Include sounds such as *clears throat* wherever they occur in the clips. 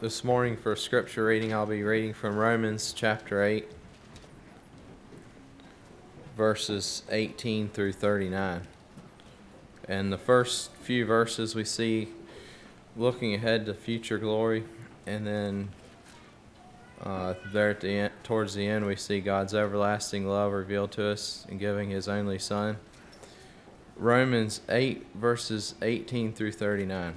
This morning for scripture reading, I'll be reading from Romans chapter 8, verses 18 through 39. And the first few verses we see looking ahead to future glory, and then uh, there at the end, towards the end, we see God's everlasting love revealed to us in giving His only Son. Romans 8, verses 18 through 39.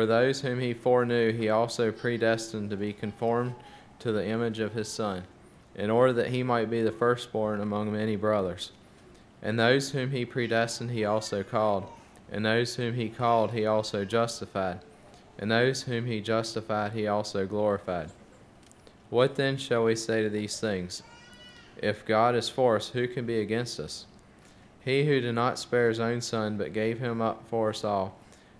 For those whom he foreknew, he also predestined to be conformed to the image of his Son, in order that he might be the firstborn among many brothers. And those whom he predestined, he also called. And those whom he called, he also justified. And those whom he justified, he also glorified. What then shall we say to these things? If God is for us, who can be against us? He who did not spare his own Son, but gave him up for us all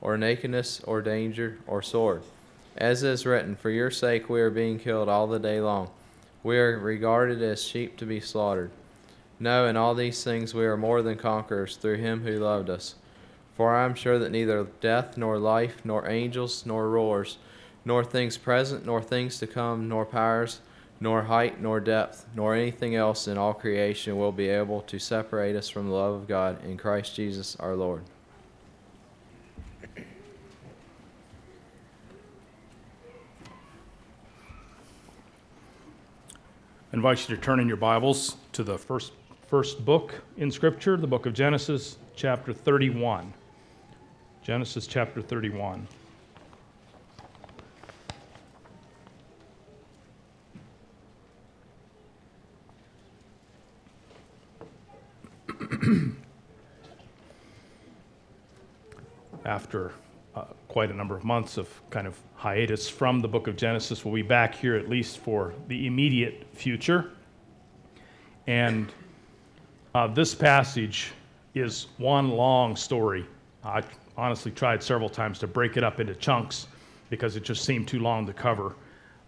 or nakedness, or danger, or sword. As is written, For your sake we are being killed all the day long. We are regarded as sheep to be slaughtered. No, in all these things we are more than conquerors through him who loved us. For I am sure that neither death, nor life, nor angels, nor rulers, nor things present, nor things to come, nor powers, nor height, nor depth, nor anything else in all creation will be able to separate us from the love of God in Christ Jesus our Lord. Invite you to turn in your Bibles to the first, first book in Scripture, the book of Genesis, chapter 31. Genesis chapter 31. *clears throat* After quite a number of months of kind of hiatus from the book of Genesis. We'll be back here at least for the immediate future. And uh, this passage is one long story. I honestly tried several times to break it up into chunks because it just seemed too long to cover.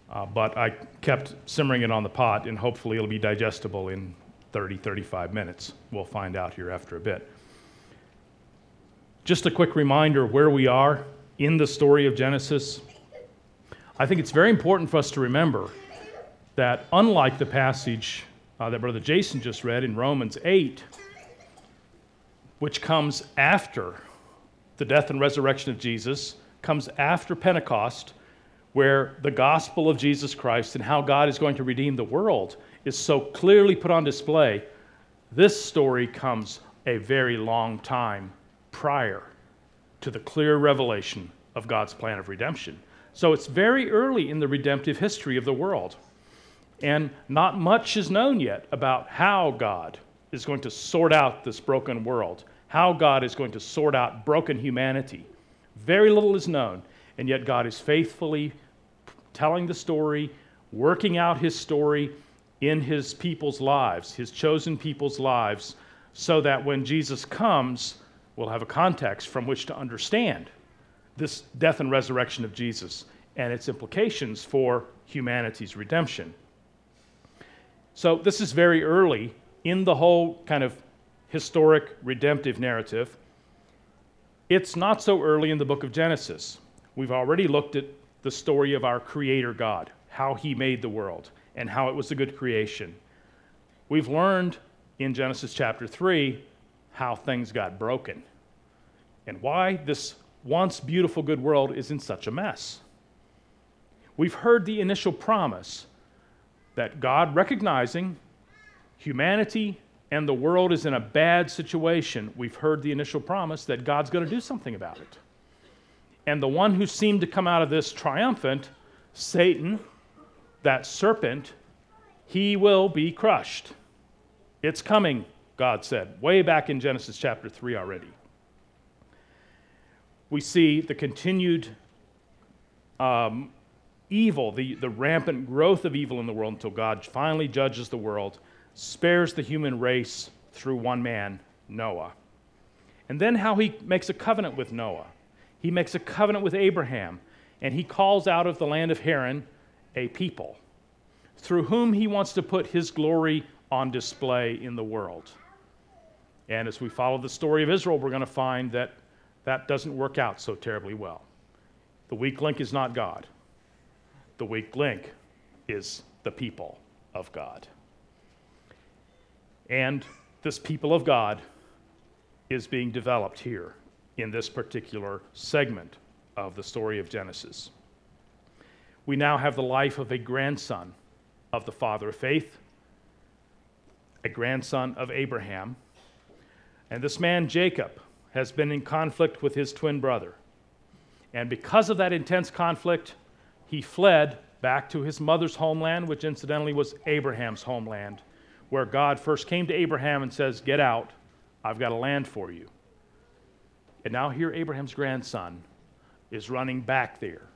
Uh, but I kept simmering it on the pot, and hopefully it'll be digestible in 30, 35 minutes. We'll find out here after a bit. Just a quick reminder of where we are in the story of Genesis. I think it's very important for us to remember that, unlike the passage uh, that Brother Jason just read in Romans 8, which comes after the death and resurrection of Jesus, comes after Pentecost, where the gospel of Jesus Christ and how God is going to redeem the world is so clearly put on display. This story comes a very long time prior to the clear revelation of God's plan of redemption. So it's very early in the redemptive history of the world. And not much is known yet about how God is going to sort out this broken world, how God is going to sort out broken humanity. Very little is known, and yet God is faithfully telling the story, working out his story in his people's lives, his chosen people's lives, so that when Jesus comes, we'll have a context from which to understand this death and resurrection of Jesus and its implications for humanity's redemption. So, this is very early in the whole kind of historic redemptive narrative. It's not so early in the book of Genesis. We've already looked at the story of our Creator God, how He made the world, and how it was a good creation. We've learned in Genesis chapter 3 how things got broken and why this once beautiful good world is in such a mess. We've heard the initial promise that God, recognizing humanity and the world is in a bad situation, we've heard the initial promise that God's going to do something about it. And the one who seemed to come out of this triumphant, Satan, that serpent, he will be crushed. It's coming, God said, way back in Genesis chapter 3 already. We see the continued um, evil, the, the rampant growth of evil in the world until God finally judges the world, spares the human race through one man, Noah. And then how he makes a covenant with Noah. He makes a covenant with Abraham, and he calls out of the land of Haran a people through whom he wants to put his glory on display in the world. And as we follow the story of Israel, we're going to find that that doesn't work out so terribly well. The weak link is not God, the weak link is the people of God. And this people of God is being developed here in this particular segment of the story of Genesis. We now have the life of a grandson of the father of faith, a grandson of Abraham. And this man, Jacob, has been in conflict with his twin brother. And because of that intense conflict, he fled back to his mother's homeland, which incidentally was Abraham's homeland, where God first came to Abraham and says, Get out, I've got a land for you. And now here, Abraham's grandson is running back there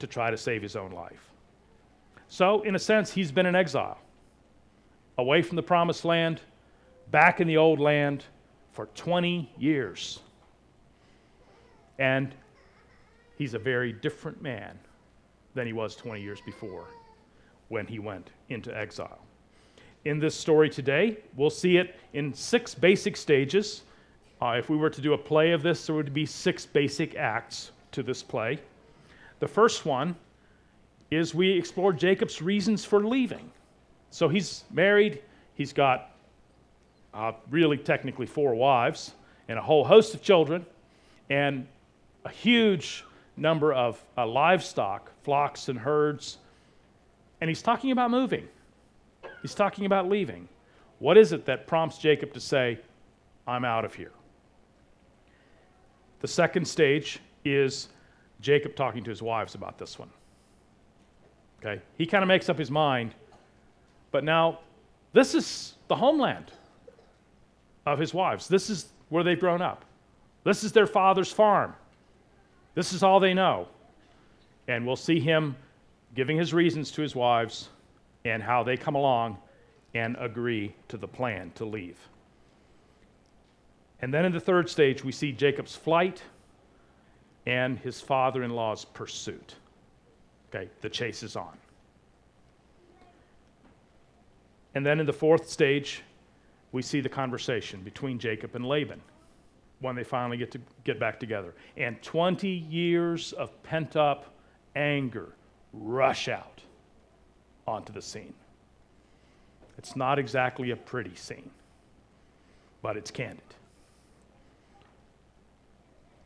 to try to save his own life. So, in a sense, he's been in exile, away from the promised land, back in the old land for 20 years. And he's a very different man than he was 20 years before when he went into exile. In this story today, we'll see it in six basic stages. Uh, if we were to do a play of this, there would be six basic acts to this play. The first one is we explore Jacob's reasons for leaving. So he's married, he's got uh, really technically four wives and a whole host of children and a huge number of uh, livestock, flocks and herds. And he's talking about moving, he's talking about leaving. What is it that prompts Jacob to say, I'm out of here? The second stage is Jacob talking to his wives about this one. Okay? He kind of makes up his mind. But now, this is the homeland of his wives. This is where they've grown up. This is their father's farm. This is all they know. And we'll see him giving his reasons to his wives and how they come along and agree to the plan to leave. And then in the third stage, we see Jacob's flight and his father in law's pursuit. Okay, the chase is on. And then in the fourth stage, we see the conversation between Jacob and Laban when they finally get to get back together. And 20 years of pent up anger rush out onto the scene. It's not exactly a pretty scene, but it's candid.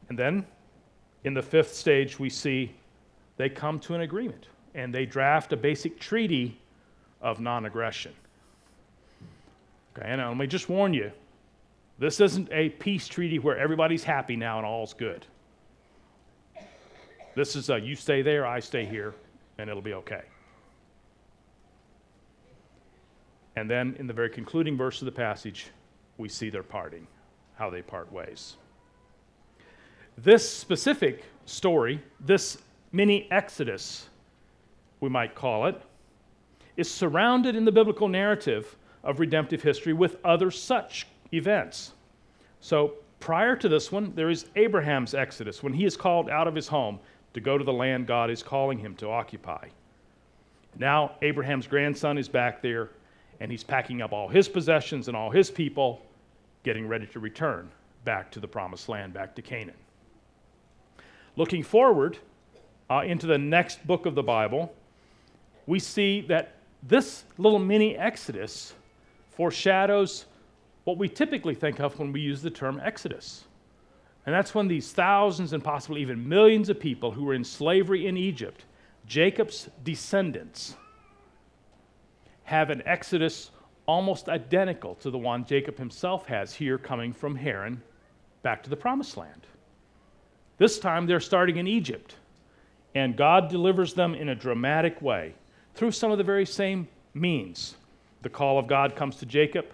And then in the fifth stage, we see they come to an agreement and they draft a basic treaty of non aggression. Okay, and um, let me just warn you this isn't a peace treaty where everybody's happy now and all's good. This is a you stay there, I stay here, and it'll be okay. And then in the very concluding verse of the passage, we see their parting, how they part ways. This specific story, this mini Exodus, we might call it, is surrounded in the biblical narrative of redemptive history with other such events. So, prior to this one, there is Abraham's Exodus, when he is called out of his home to go to the land God is calling him to occupy. Now, Abraham's grandson is back there, and he's packing up all his possessions and all his people, getting ready to return back to the promised land, back to Canaan. Looking forward uh, into the next book of the Bible, we see that this little mini Exodus foreshadows what we typically think of when we use the term Exodus. And that's when these thousands and possibly even millions of people who were in slavery in Egypt, Jacob's descendants, have an Exodus almost identical to the one Jacob himself has here coming from Haran back to the promised land. This time they're starting in Egypt, and God delivers them in a dramatic way through some of the very same means. The call of God comes to Jacob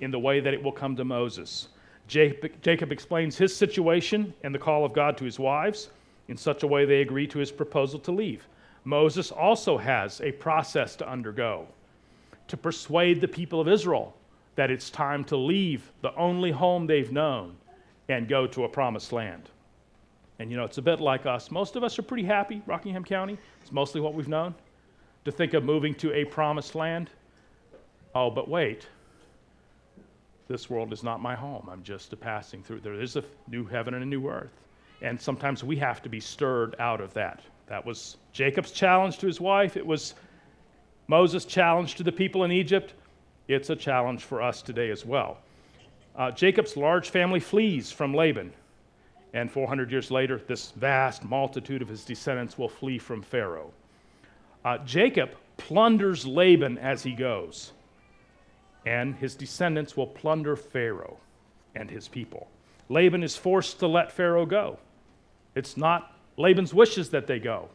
in the way that it will come to Moses. Jacob, explains his situation and the call of God to his wives in such a way they agree to his proposal to leave. Moses also has a process to undergo to persuade the people of Israel that it's time to leave the only home they've known and go to a promised land. And you know, it's a bit like us. Most of us are pretty happy, Rockingham County. It's mostly what we've known. To think of moving to a promised land. Oh, but wait. This world is not my home. I'm just a passing through. There is a new heaven and a new earth. And sometimes we have to be stirred out of that. That was Jacob's challenge to his wife. It was Moses' challenge to the people in Egypt. It's a challenge for us today as well. Uh, Jacob's large family flees from Laban. And 400 years later, this vast multitude of his descendants will flee from Pharaoh. Uh, Jacob plunders Laban as he goes and his descendants will plunder Pharaoh and his people. Laban is forced to let Pharaoh go. It's not Laban's wishes that they go.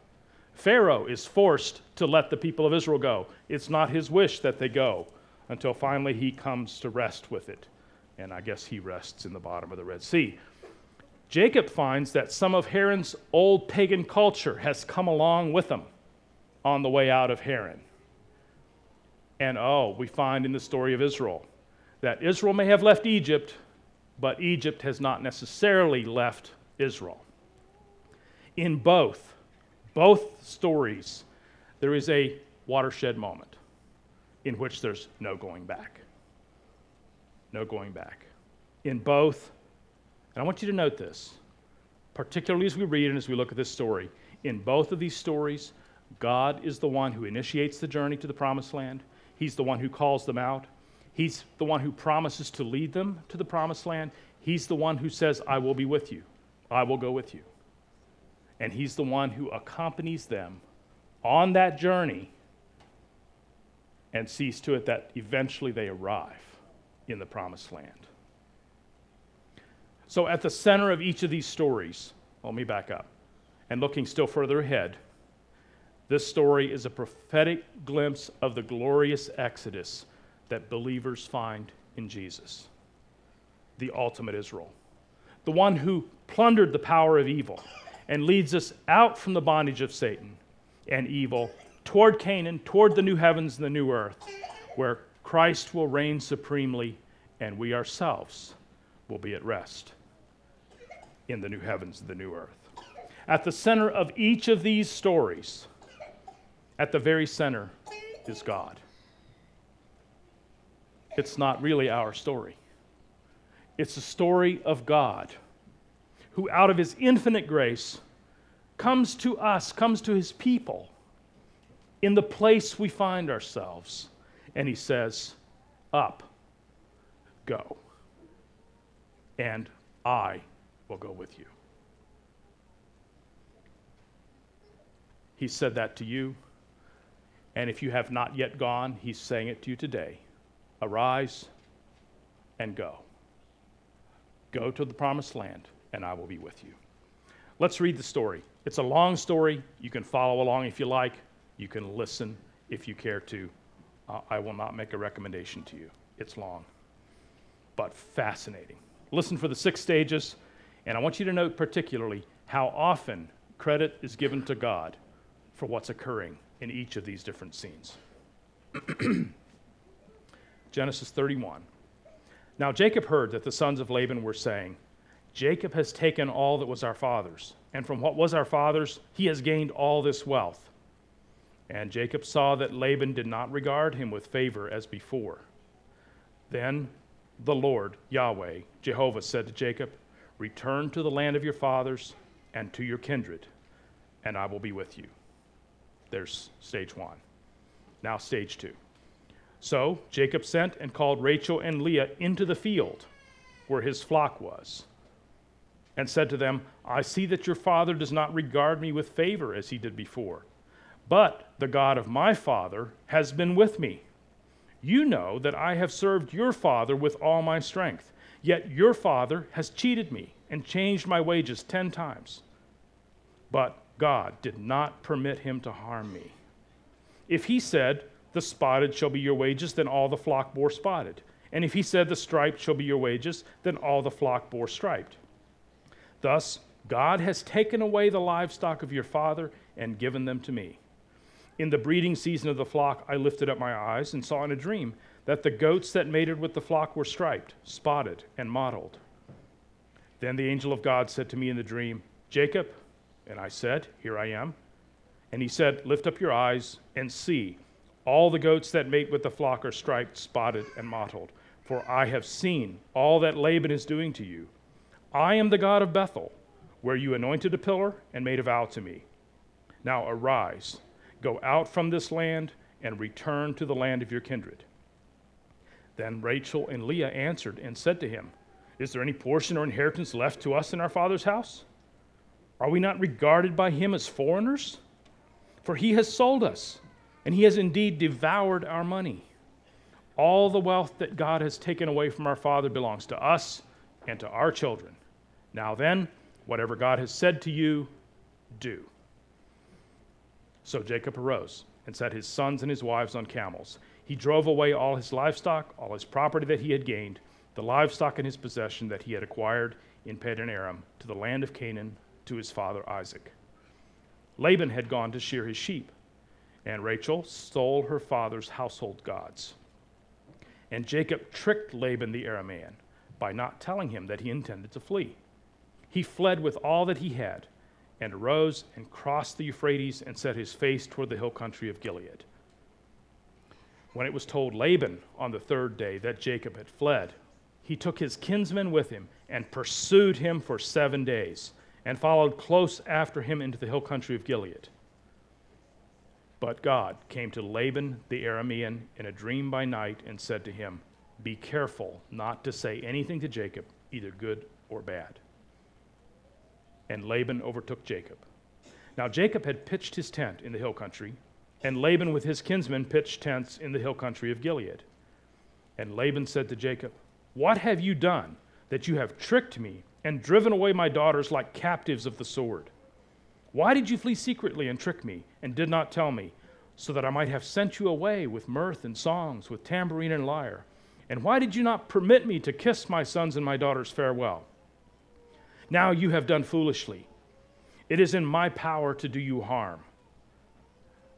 Pharaoh is forced to let the people of Israel go. It's not his wish that they go until finally he comes to rest with it. And I guess he rests in the bottom of the Red Sea. Jacob finds that some of Haran's old pagan culture has come along with him on the way out of Haran. And oh, we find in the story of Israel that Israel may have left Egypt, but Egypt has not necessarily left Israel. In both, both stories, there is a watershed moment in which there's no going back. No going back. In both, and I want you to note this, particularly as we read and as we look at this story, in both of these stories, God is the one who initiates the journey to the promised land. He's the one who calls them out. He's the one who promises to lead them to the promised land. He's the one who says, I will be with you. I will go with you. And He's the one who accompanies them on that journey and sees to it that eventually they arrive in the promised land. So, at the center of each of these stories, let me back up. And looking still further ahead, this story is a prophetic glimpse of the glorious exodus that believers find in Jesus, the ultimate Israel, the one who plundered the power of evil and leads us out from the bondage of Satan and evil toward Canaan, toward the new heavens and the new earth, where Christ will reign supremely and we ourselves will be at rest in the new heavens and the new earth. At the center of each of these stories, at the very center is God. It's not really our story. It's the story of God who, out of his infinite grace, comes to us, comes to his people in the place we find ourselves. And he says, Up, go, and I will go with you. He said that to you. And if you have not yet gone, he's saying it to you today Arise and go. Go to the promised land, and I will be with you. Let's read the story. It's a long story. You can follow along if you like, you can listen if you care to. uh, I will not make a recommendation to you. It's long, but fascinating. Listen for the six stages, and I want you to note particularly how often credit is given to God for what's occurring in each of these different scenes. *clears throat* Genesis 31. Now Jacob heard that the sons of Laban were saying, Jacob has taken all that was our father's, and from what was our father's, he has gained all this wealth. And Jacob saw that Laban did not regard him with favor as before. Then the Lord, Yahweh, Jehovah, said to Jacob, Return to the land of your fathers and to your kindred, and I will be with you. There's stage one. Now, stage two. So Jacob sent and called Rachel and Leah into the field where his flock was, and said to them, I see that your father does not regard me with favor as he did before, but the God of my father has been with me. You know that I have served your father with all my strength, yet your father has cheated me and changed my wages ten times. But God did not permit him to harm me. If he said, the spotted shall be your wages, then all the flock bore spotted. And if he said, The striped shall be your wages, then all the flock bore striped. Thus, God has taken away the livestock of your father and given them to me. In the breeding season of the flock, I lifted up my eyes and saw in a dream that the goats that mated with the flock were striped, spotted, and mottled. Then the angel of God said to me in the dream, Jacob. And I said, Here I am. And he said, Lift up your eyes and see. All the goats that mate with the flock are striped, spotted, and mottled. For I have seen all that Laban is doing to you. I am the God of Bethel, where you anointed a pillar and made a vow to me. Now arise, go out from this land, and return to the land of your kindred. Then Rachel and Leah answered and said to him, Is there any portion or inheritance left to us in our father's house? Are we not regarded by him as foreigners? For he has sold us and he has indeed devoured our money. All the wealth that God has taken away from our father belongs to us and to our children. Now then, whatever God has said to you, do. So Jacob arose and set his sons and his wives on camels. He drove away all his livestock, all his property that he had gained, the livestock in his possession that he had acquired in Padan Aram, to the land of Canaan, to his father Isaac. Laban had gone to shear his sheep and Rachel stole her father's household gods. And Jacob tricked Laban the Aramean by not telling him that he intended to flee. He fled with all that he had and arose and crossed the Euphrates and set his face toward the hill country of Gilead. When it was told Laban on the third day that Jacob had fled, he took his kinsmen with him and pursued him for seven days and followed close after him into the hill country of Gilead. But God came to Laban the Aramean in a dream by night and said to him, Be careful not to say anything to Jacob, either good or bad. And Laban overtook Jacob. Now Jacob had pitched his tent in the hill country, and Laban with his kinsmen pitched tents in the hill country of Gilead. And Laban said to Jacob, What have you done that you have tricked me and driven away my daughters like captives of the sword? Why did you flee secretly and trick me, and did not tell me, so that I might have sent you away with mirth and songs, with tambourine and lyre? And why did you not permit me to kiss my sons and my daughters farewell? Now you have done foolishly. It is in my power to do you harm.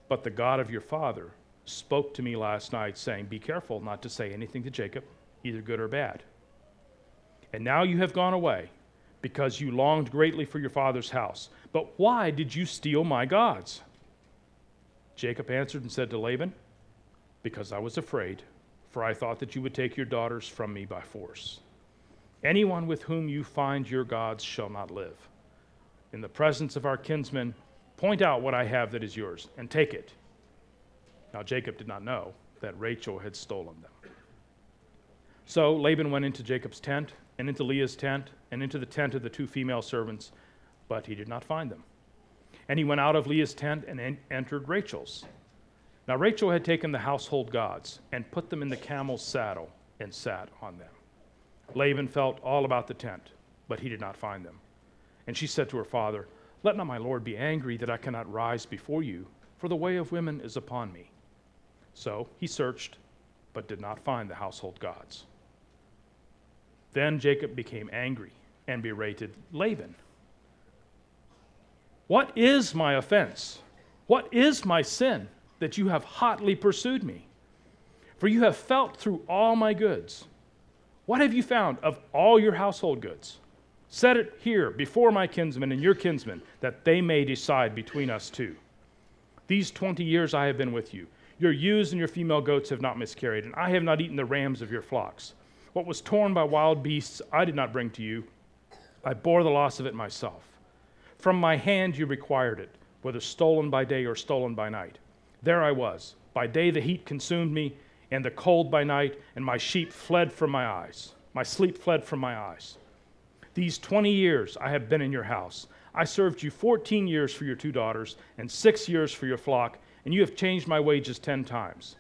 But the God of your father spoke to me last night, saying, Be careful not to say anything to Jacob, either good or bad. And now you have gone away because you longed greatly for your father's house. But why did you steal my gods? Jacob answered and said to Laban, Because I was afraid, for I thought that you would take your daughters from me by force. Anyone with whom you find your gods shall not live. In the presence of our kinsmen, point out what I have that is yours, and take it. Now Jacob did not know that Rachel had stolen them. So Laban went into Jacob's tent, and into Leah's tent, and into the tent of the two female servants, but he did not find them. And he went out of Leah's tent and en- entered Rachel's. Now Rachel had taken the household gods and put them in the camel's saddle and sat on them. Laban felt all about the tent, but he did not find them. And she said to her father, Let not my lord be angry that I cannot rise before you, for the way of women is upon me. So he searched, but did not find the household gods. Then Jacob became angry and berated Laban. What is my offense? What is my sin that you have hotly pursued me? For you have felt through all my goods. What have you found of all your household goods? Set it here before my kinsmen and your kinsmen, that they may decide between us two. These twenty years I have been with you. Your ewes and your female goats have not miscarried, and I have not eaten the rams of your flocks. What was torn by wild beasts I did not bring to you. I bore the loss of it myself. From my hand you required it, whether stolen by day or stolen by night. There I was. By day the heat consumed me and the cold by night, and my sheep fled from my eyes. My sleep fled from my eyes. These 20 years I have been in your house. I served you 14 years for your two daughters, and six years for your flock, and you have changed my wages 10 times.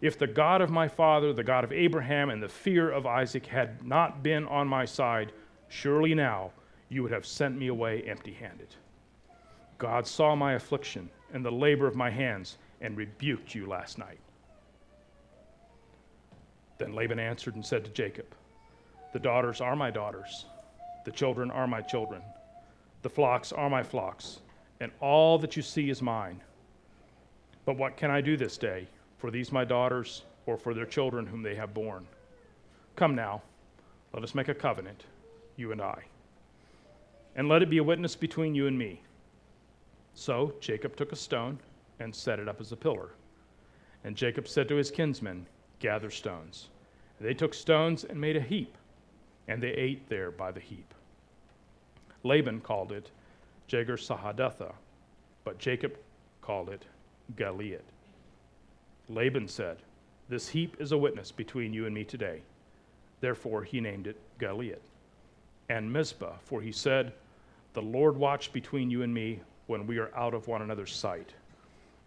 If the God of my father, the God of Abraham, and the fear of Isaac had not been on my side, surely now you would have sent me away empty handed. God saw my affliction and the labor of my hands and rebuked you last night. Then Laban answered and said to Jacob, The daughters are my daughters, the children are my children, the flocks are my flocks, and all that you see is mine. But what can I do this day for these my daughters or for their children whom they have borne? Come now, let us make a covenant, you and I, and let it be a witness between you and me. So Jacob took a stone and set it up as a pillar. And Jacob said to his kinsmen, gather stones. And they took stones and made a heap, and they ate there by the heap. Laban called it Jegar Sahadutha, but Jacob called it Galeed. Laban said, This heap is a witness between you and me today. Therefore he named it Gilead. And Mizpah, for he said, The Lord watch between you and me when we are out of one another's sight.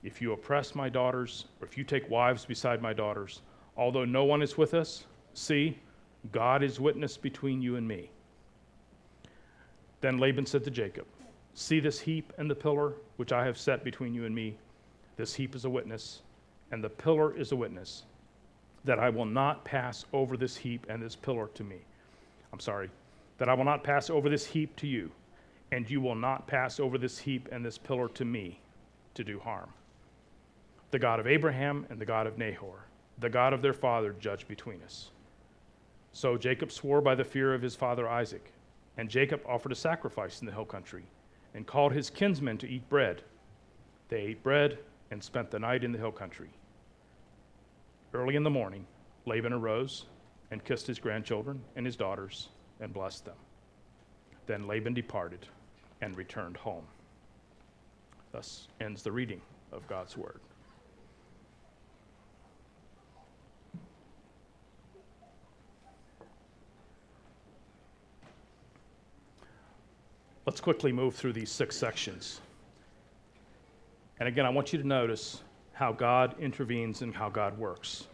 If you oppress my daughters, or if you take wives beside my daughters, Although no one is with us, see, God is witness between you and me. Then Laban said to Jacob, See this heap and the pillar which I have set between you and me. This heap is a witness, and the pillar is a witness, that I will not pass over this heap and this pillar to me. I'm sorry, that I will not pass over this heap to you, and you will not pass over this heap and this pillar to me to do harm. The God of Abraham and the God of Nahor the God of their father, judge between us. So Jacob swore by the fear of his father Isaac, and Jacob offered a sacrifice in the hill country, and called his kinsmen to eat bread. They ate bread and spent the night in the hill country. Early in the morning, Laban arose and kissed his grandchildren and his daughters and blessed them. Then Laban departed and returned home. Thus ends the reading of God's word. Let's quickly move through these six sections. And again, I want you to notice how God intervenes and how God works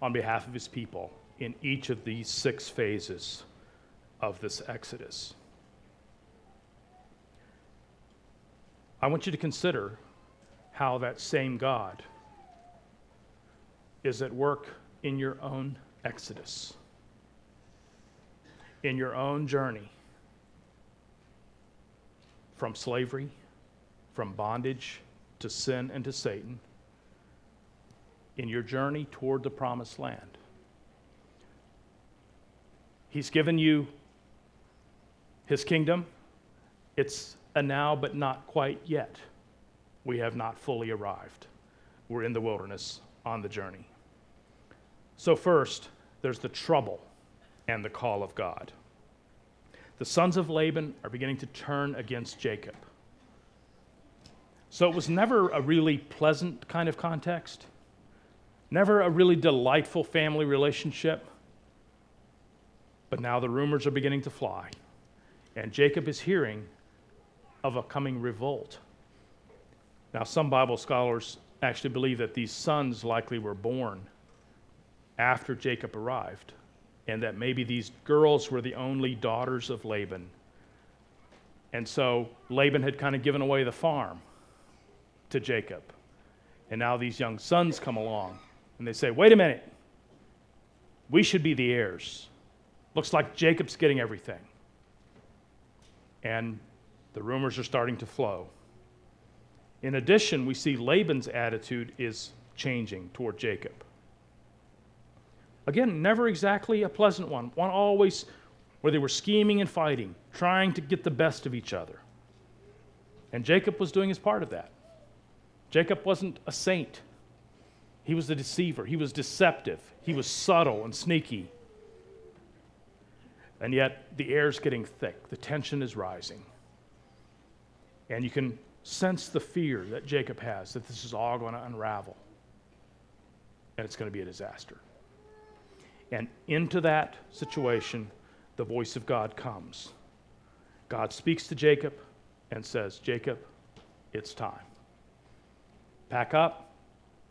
on behalf of his people in each of these six phases of this Exodus. I want you to consider how that same God is at work in your own Exodus, in your own journey from slavery, from bondage to sin and to Satan in your journey toward the promised land. He's given you his kingdom. It's a now, but not quite yet. We have not fully arrived. We're in the wilderness on the journey. So, first, there's the trouble and the call of God the sons of Laban are beginning to turn against Jacob. So it was never a really pleasant kind of context, never a really delightful family relationship. But now the rumors are beginning to fly, and Jacob is hearing of a coming revolt. Now, some Bible scholars actually believe that these sons likely were born after Jacob arrived and that maybe these girls were the only daughters of Laban. And so Laban had kind of given away the farm to Jacob. And now these young sons come along And they say, wait a minute. We should be the heirs. Looks like Jacob's getting everything. And the rumors are starting to flow. In addition, we see Laban's attitude is changing toward Jacob. Again, never exactly a pleasant one. One always where they were scheming and fighting, trying to get the best of each other. And Jacob was doing his part of that. Jacob wasn't a saint. He was a deceiver. He was deceptive. He was subtle and sneaky. And yet, the air's getting thick. The tension is rising. And you can sense the fear that Jacob has that this is all going to unravel. And it's going to be a disaster. And into that situation, the voice of God comes. God speaks to Jacob and says, Jacob, it's time. Pack up,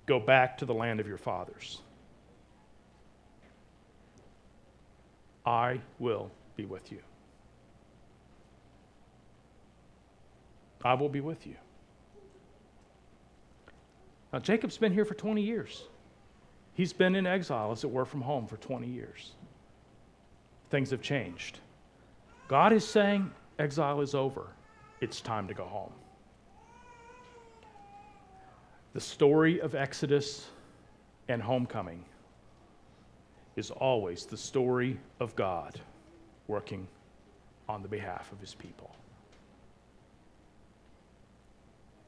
go back to the land of your fathers. I will be with you. I will be with you. Now, Jacob's been here for 20 years. He's been in exile, as it were, from home for 20 years. Things have changed. God is saying exile is over. It's time to go home. The story of Exodus and homecoming is always the story of God working on the behalf of his people.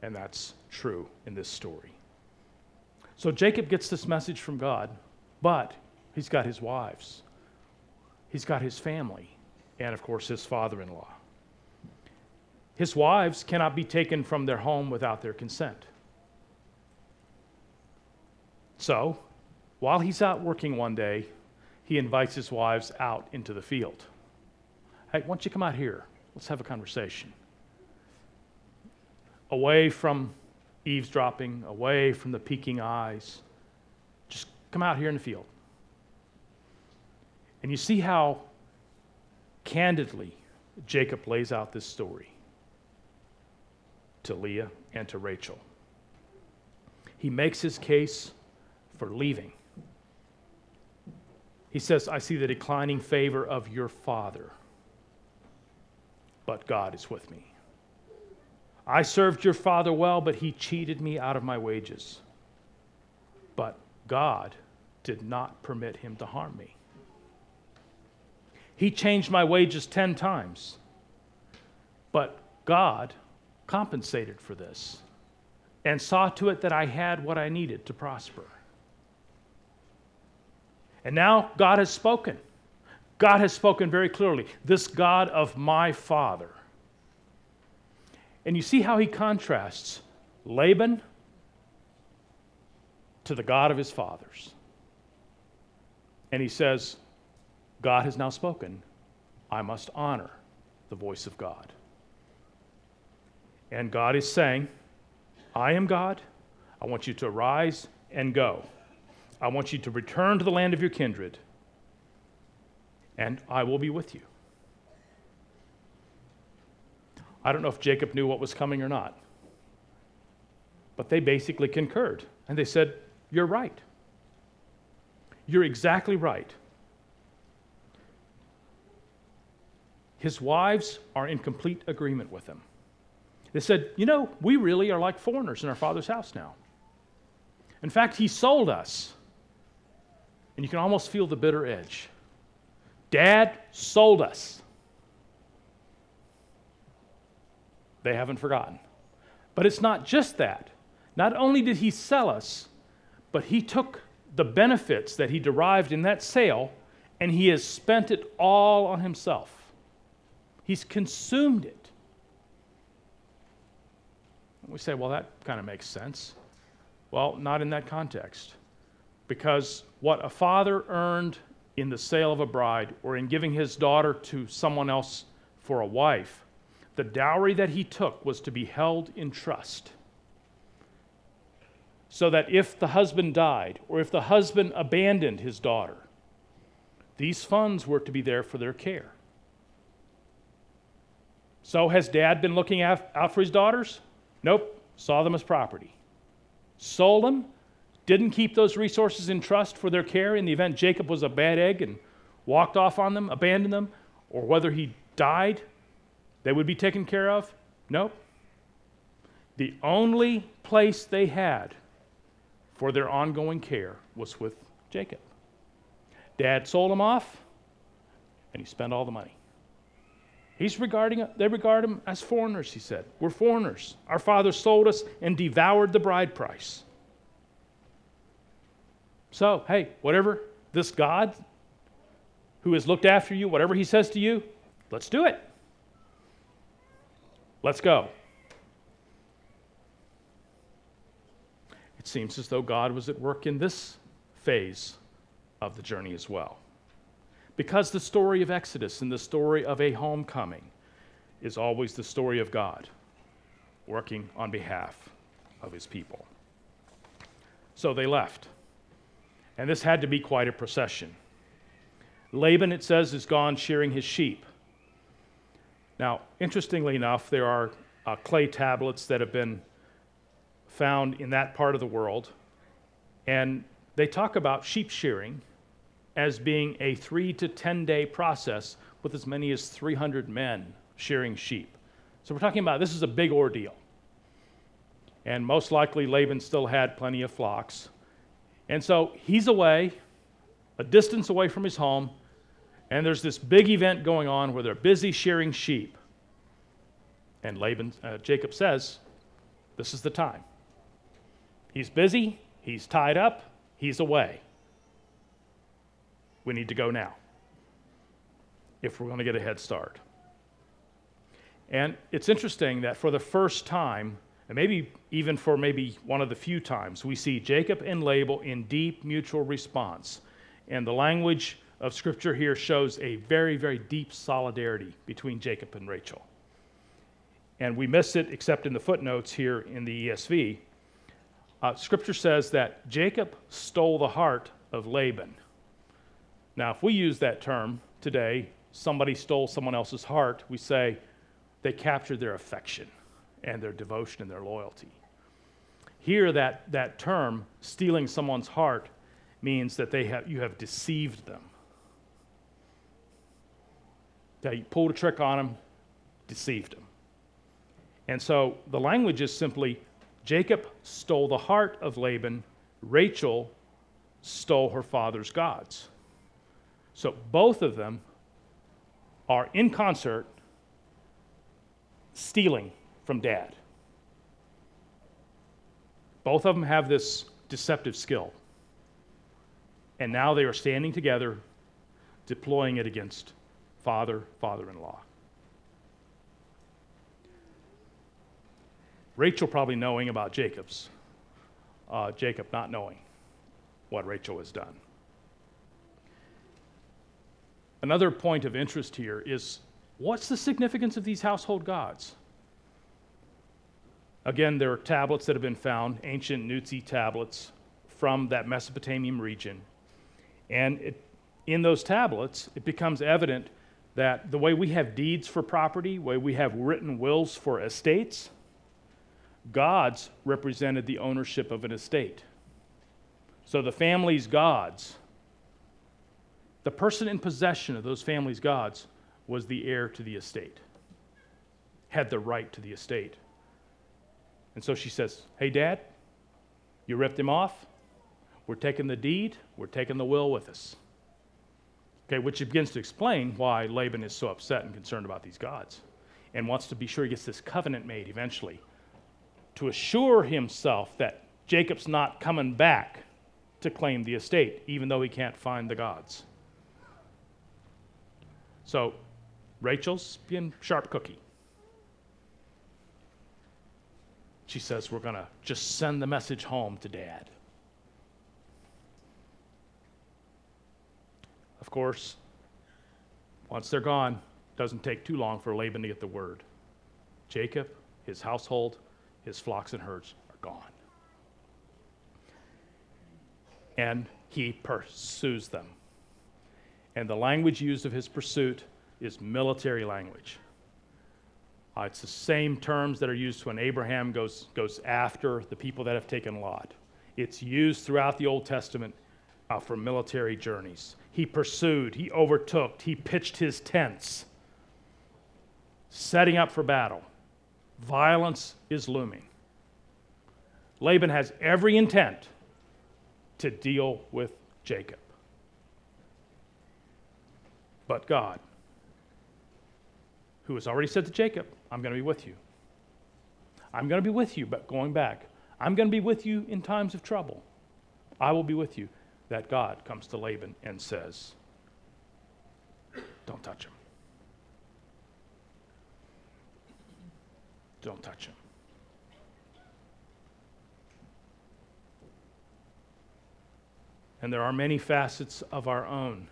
And that's true in this story. So Jacob gets this message from God, but he's got his wives, he's got his family, and of course his father in law. His wives cannot be taken from their home without their consent. So, while he's out working one day, he invites his wives out into the field. Hey, why don't you come out here? Let's have a conversation. Away from eavesdropping, away from the peeking eyes. Just come out here in the field. And you see how candidly Jacob lays out this story to Leah and to Rachel. He makes his case for leaving. He says, I see the declining favor of your father, but God is with me. I served your father well, but he cheated me out of my wages. But God did not permit him to harm me. He changed my wages 10 times, but God compensated for this and saw to it that I had what I needed to prosper. And now God has spoken. God has spoken very clearly. This God of my father. And you see how he contrasts Laban to the God of his fathers. And he says, God has now spoken. I must honor the voice of God. And God is saying, I am God. I want you to arise and go. I want you to return to the land of your kindred, and I will be with you. I don't know if Jacob knew what was coming or not, but they basically concurred. And they said, You're right. You're exactly right. His wives are in complete agreement with him. They said, You know, we really are like foreigners in our father's house now. In fact, he sold us. And you can almost feel the bitter edge. Dad sold us. They haven't forgotten. But it's not just that. Not only did he sell us, but he took the benefits that he derived in that sale and he has spent it all on himself. He's consumed it. We say, well, that kind of makes sense. Well, not in that context. Because what a father earned in the sale of a bride or in giving his daughter to someone else for a wife, the dowry that he took was to be held in trust. So that if the husband died or if the husband abandoned his daughter, these funds were to be there for their care. So, has dad been looking out for his daughters? Nope, saw them as property. Sold them didn't keep those resources in trust for their care in the event Jacob was a bad egg and walked off on them, abandoned them, or whether he died, they would be taken care of? Nope. The only place they had for their ongoing care was with Jacob. Dad sold him off, and he spent all the money. He's regarding, they regard him as foreigners, he said. We're foreigners. Our father sold us and devoured the bride price. So, hey, whatever this God who has looked after you, whatever he says to you, let's do it. Let's go. It seems as though God was at work in this phase of the journey as well. Because the story of Exodus and the story of a homecoming is always the story of God working on behalf of his people. So they left. And this had to be quite a procession. Laban, it says, is gone shearing his sheep. Now, interestingly enough, there are uh, clay tablets that have been found in that part of the world, and they talk about sheep shearing as being a three to 10 day process with as many as 300 men shearing sheep. So we're talking about this is a big ordeal. And most likely Laban still had plenty of flocks. And so he's away, a distance away from his home, and there's this big event going on where they're busy shearing sheep. And Laban, uh, Jacob says, This is the time. He's busy, he's tied up, he's away. We need to go now if we're going to get a head start. And it's interesting that for the first time, and maybe even for maybe one of the few times, we see Jacob and Laban in deep mutual response. And the language of Scripture here shows a very, very deep solidarity between Jacob and Rachel. And we miss it except in the footnotes here in the ESV. Uh, scripture says that Jacob stole the heart of Laban. Now, if we use that term today, somebody stole someone else's heart, we say they captured their affection and their devotion and their loyalty. Here, that, that term, stealing someone's heart, means that they have, you have deceived them. That you pulled a trick on them, deceived them. And so the language is simply Jacob stole the heart of Laban, Rachel stole her father's gods. So both of them are in concert stealing from dad. Both of them have this deceptive skill. And now they are standing together, deploying it against father, father in law. Rachel probably knowing about Jacob's, uh, Jacob not knowing what Rachel has done. Another point of interest here is what's the significance of these household gods? Again, there are tablets that have been found, ancient Nuzi tablets from that Mesopotamian region. And it, in those tablets, it becomes evident that the way we have deeds for property, the way we have written wills for estates, gods represented the ownership of an estate. So the family's gods the person in possession of those family's gods was the heir to the estate, had the right to the estate. And so she says, Hey, Dad, you ripped him off. We're taking the deed, we're taking the will with us. Okay, which begins to explain why Laban is so upset and concerned about these gods and wants to be sure he gets this covenant made eventually to assure himself that Jacob's not coming back to claim the estate, even though he can't find the gods. So Rachel's being sharp cookie. She says, We're going to just send the message home to dad. Of course, once they're gone, doesn't take too long for Laban to get the word. Jacob, his household, his flocks and herds are gone. And he pursues them. And the language used of his pursuit is military language. Uh, it's the same terms that are used when Abraham goes, goes after the people that have taken Lot. It's used throughout the Old Testament uh, for military journeys. He pursued, he overtook, he pitched his tents, setting up for battle. Violence is looming. Laban has every intent to deal with Jacob. But God, who has already said to Jacob, I'm going to be with you. I'm going to be with you, but going back, I'm going to be with you in times of trouble. I will be with you. That God comes to Laban and says, Don't touch him. Don't touch him. And there are many facets of our own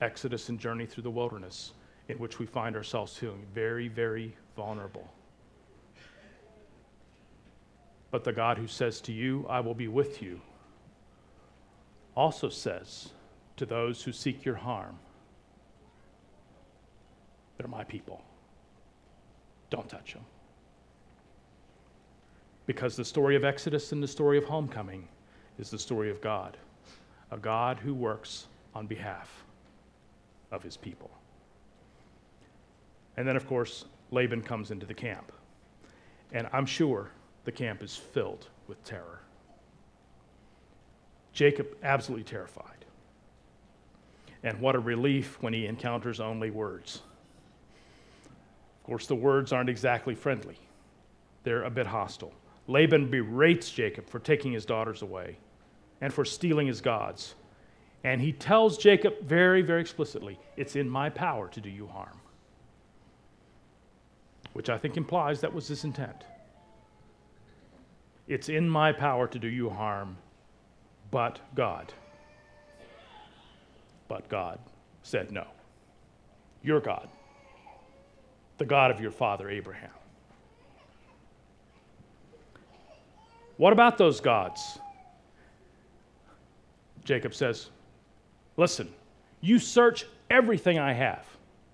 exodus and journey through the wilderness in which we find ourselves feeling very, very vulnerable. But the God who says to you, I will be with you, also says to those who seek your harm, They're my people. Don't touch them. Because the story of Exodus and the story of homecoming is the story of God, a God who works on behalf of his people. And then, of course, Laban comes into the camp. And I'm sure the camp is filled with terror. Jacob, absolutely terrified. And what a relief when he encounters only words. Of course, the words aren't exactly friendly, they're a bit hostile. Laban berates Jacob for taking his daughters away and for stealing his gods. And he tells Jacob very, very explicitly, It's in my power to do you harm. Which I think implies that was his intent. It's in my power to do you harm, but God. But God said no. Your God, the God of your father Abraham. What about those gods? Jacob says, Listen, you search everything I have,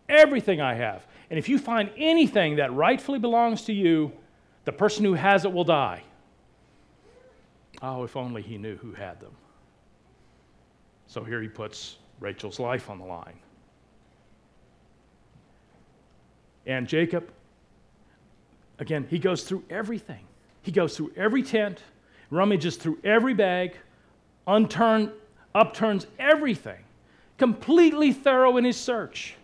everything I have. And if you find anything that rightfully belongs to you, the person who has it will die. Oh, if only he knew who had them. So here he puts Rachel's life on the line. And Jacob, again, he goes through everything. He goes through every tent, rummages through every bag, unturned, upturns everything, completely thorough in his search.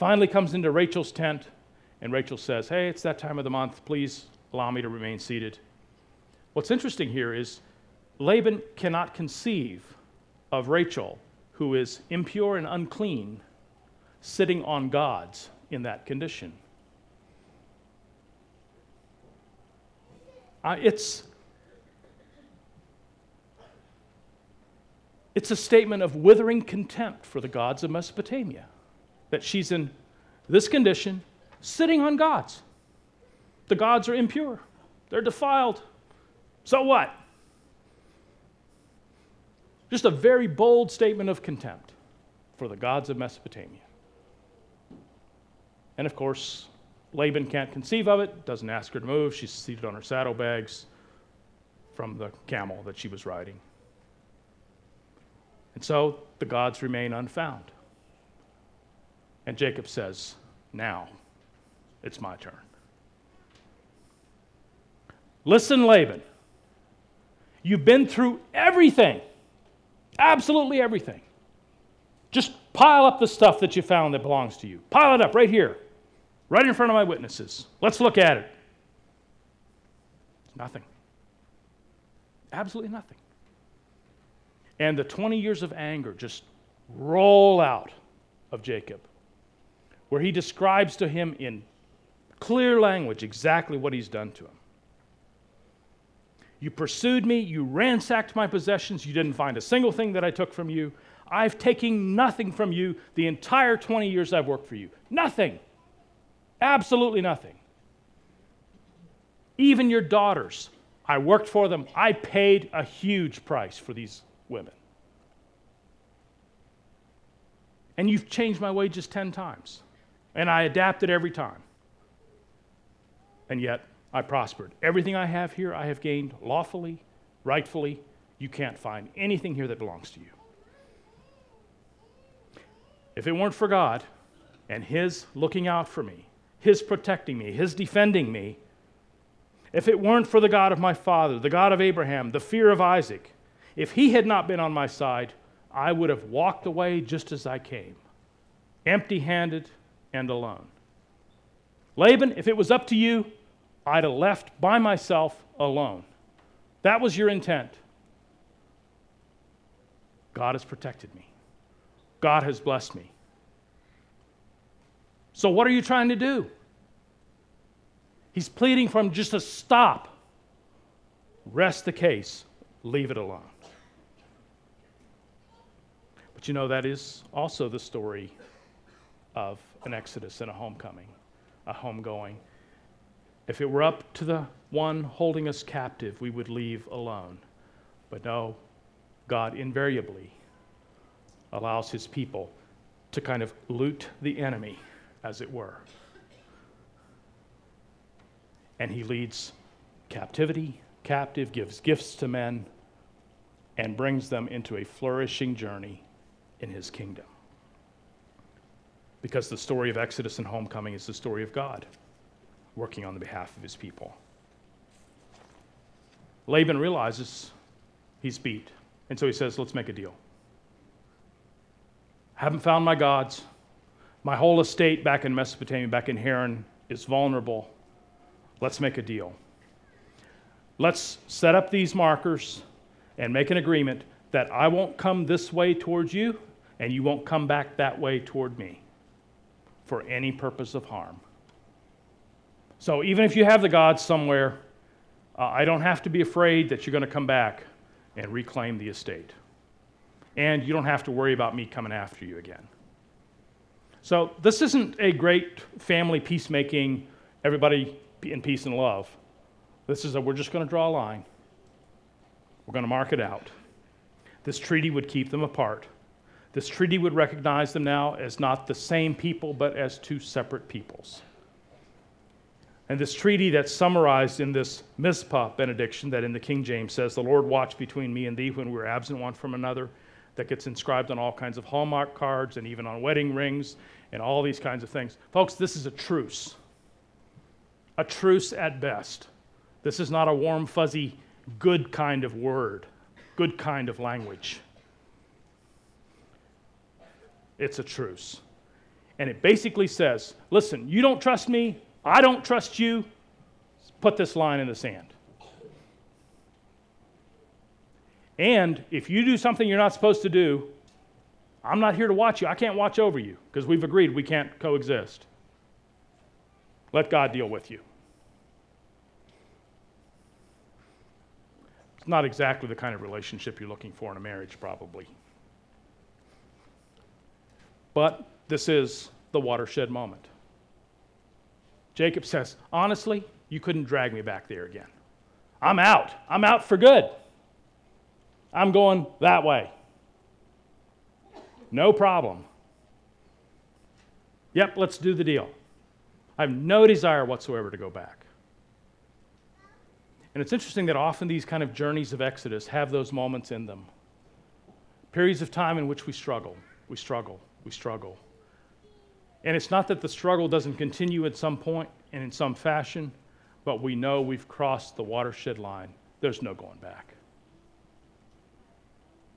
Finally comes into Rachel's tent, and Rachel says, Hey, it's that time of the month. Please allow me to remain seated. What's interesting here is Laban cannot conceive of Rachel, who is impure and unclean, sitting on gods in that condition. Uh, it's, it's a statement of withering contempt for the gods of Mesopotamia that she's in this condition, sitting on gods. The gods are impure, they're defiled. So what? Just a very bold statement of contempt for the gods of Mesopotamia. And of course, Laban can't conceive of it, doesn't ask her to move. She's seated on her saddlebags from the camel that she was riding. And so the gods remain unfound. And Jacob says, Now it's my turn. Listen, Laban, you've been through everything, absolutely everything. Just pile up the stuff that you found that belongs to you. Pile it up right here right in front of my witnesses. Let's look at it. Nothing. Absolutely nothing. And the 20 years of anger just roll out of Jacob, where he describes to him in clear language exactly what he's done to him. You pursued me, you ransacked my possessions, you didn't find a single thing that I took from you. I've taken nothing from you the entire 20 years I've worked for you. Nothing. Absolutely nothing. Even your daughters, I worked for them. I paid a huge price for these women. And you've changed my wages 10 times. And I adapted every time. And yet, I prospered. Everything I have here, I have gained lawfully rightfully, you can't find anything here that belongs to you. If it weren't for God and His looking out for me, His protecting me, His defending me, if it weren't for the God of my father, the God of Abraham, the fear of Isaac, if He had not been on my side, I would have walked away just as I came, empty handed and alone. Laban, if it was up to you, I'd have left by myself alone. That was your intent. God has protected me. God has blessed me. So, what are you trying to do? He's pleading from just a stop. Rest the case, leave it alone. But you know, that is also the story of an exodus and a homecoming, a homegoing. If it were up to the one holding us captive, we would leave alone. But no, God invariably allows his people to kind of loot the enemy, as it were. And he leads captivity captive, gives gifts to men, and brings them into a flourishing journey in his kingdom. Because the story of Exodus and homecoming is the story of God working on the behalf of his people. Laban realizes he's beat, and so he says, Let's make a deal. I haven't found my gods. My whole estate back in Mesopotamia, back in Haran, is vulnerable. Let's make a deal. Let's set up these markers and make an agreement that I won't come this way towards you and you won't come back that way toward me for any purpose of harm. So even if you have the gods somewhere, uh, I don't have to be afraid that you're going to come back and reclaim the estate. And you don't have to worry about me coming after you again. So this isn't a great family peacemaking, everybody in peace and love. This is a we're just going to draw a line. We're going to mark it out. This treaty would keep them apart. This treaty would recognize them now as not the same people, but as two separate peoples. And this treaty that's summarized in this Mizpah benediction that in the King James says, The Lord watch between me and thee when we are absent one from another, that gets inscribed on all kinds of Hallmark cards and even on wedding rings and all these kinds of things. Folks, this is a truce. A truce at best. This is not a warm, fuzzy, good kind of word, good kind of language it's a truce. And it basically says listen, you don't trust me, I don't trust you, put this line in the sand. And if you do something you're not supposed to do, I'm not here to watch you. I can't watch over you because we've agreed we can't coexist. Let God deal with you. It's not exactly the kind of relationship you're looking for in a marriage, probably. But this is the watershed moment. Jacob says, Honestly, you couldn't drag me back there again. I'm out. I'm out for good. I'm going that way. No problem. Yep, let's do the deal. I have no desire whatsoever to go back. And it's interesting that often these kind of journeys of Exodus have those moments in them periods of time in which we struggle. We struggle we struggle. And it's not that the struggle doesn't continue at some point and in some fashion, but we know we've crossed the watershed line. There's no going back.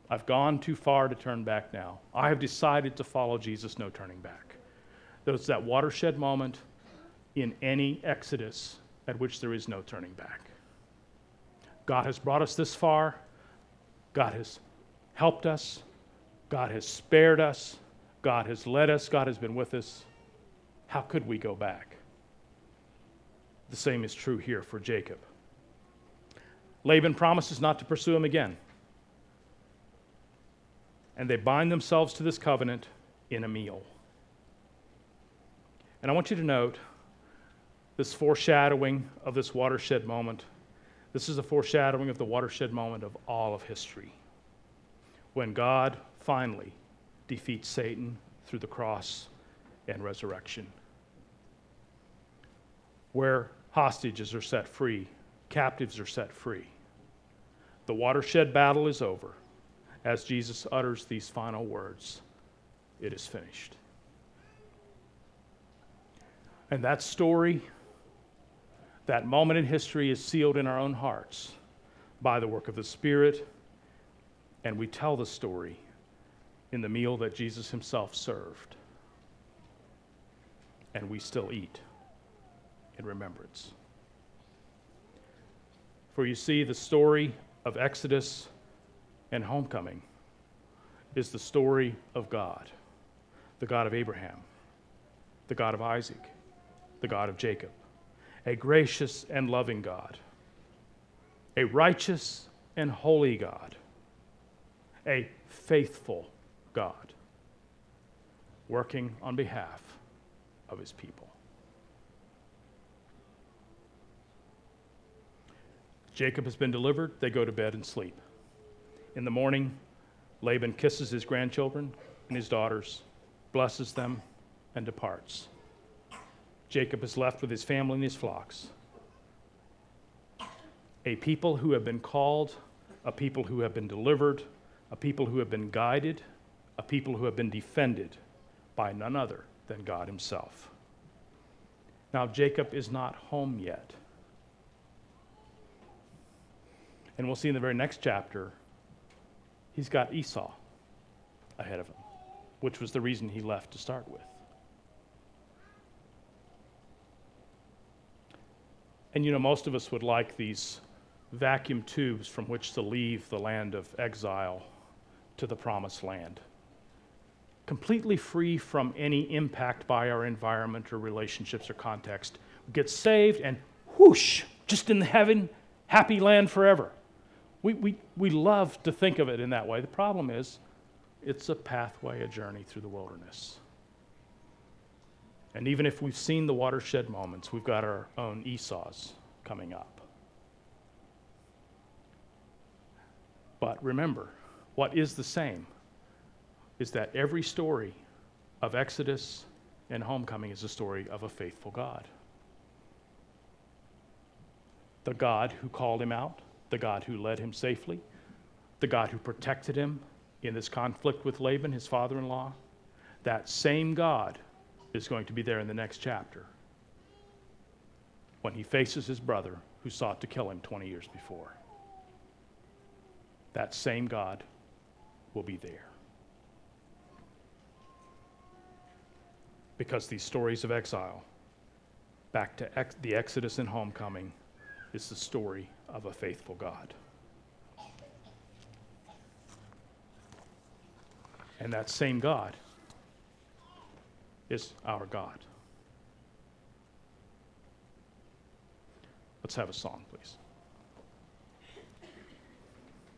I've gone too far to turn back now. I have decided to follow Jesus, no turning back. There's that watershed moment in any exodus at which there is no turning back. God has brought us this far. God has helped us. God has spared us. God has led us, God has been with us. How could we go back? The same is true here for Jacob. Laban promises not to pursue him again. And they bind themselves to this covenant in a meal. And I want you to note this foreshadowing of this watershed moment. This is a foreshadowing of the watershed moment of all of history. When God finally defeats Satan through the cross and resurrection. Where hostages are set free, captives are set free. The watershed battle is over as Jesus utters these final words It is finished. And that story, that moment in history, is sealed in our own hearts by the work of the Spirit, and we tell the story in the meal that Jesus himself served. And we still eat in remembrance. For you see, the story of Exodus and homecoming is the story of God, the God of Abraham, the God of Isaac, the God of Jacob, a gracious and loving God, a righteous and holy God, a faithful God, working on behalf of his people. Jacob has been delivered, they go to bed and sleep. In the morning, Laban kisses his grandchildren and his daughters, blesses them, and departs. Jacob is left with his family and his flocks. A people who have been called, a people who have been delivered, a people who have been guided, a people who have been defended by none other than God Himself. Now, Jacob is not home yet. And we'll see in the very next chapter, he's got Esau ahead of him, which was the reason he left to start with. And you know, most of us would like these vacuum tubes from which to leave the land of exile to the promised land. Completely free from any impact by our environment or relationships or context. We get saved and whoosh, just in the heaven, happy land forever. We, we, we love to think of it in that way. The problem is, it's a pathway, a journey through the wilderness. And even if we've seen the watershed moments, we've got our own Esau's coming up. But remember, what is the same is that every story of Exodus and homecoming is a story of a faithful God. The God who called him out, the God who led him safely, the God who protected him in this conflict with Laban, his father in law, that same God is going to be there in the next chapter when he faces his brother who sought to kill him 20 years before. That same God will be there. Because these stories of exile, back to ex- the Exodus and homecoming, is the story of a faithful God. And that same God is our God. Let's have a song, please.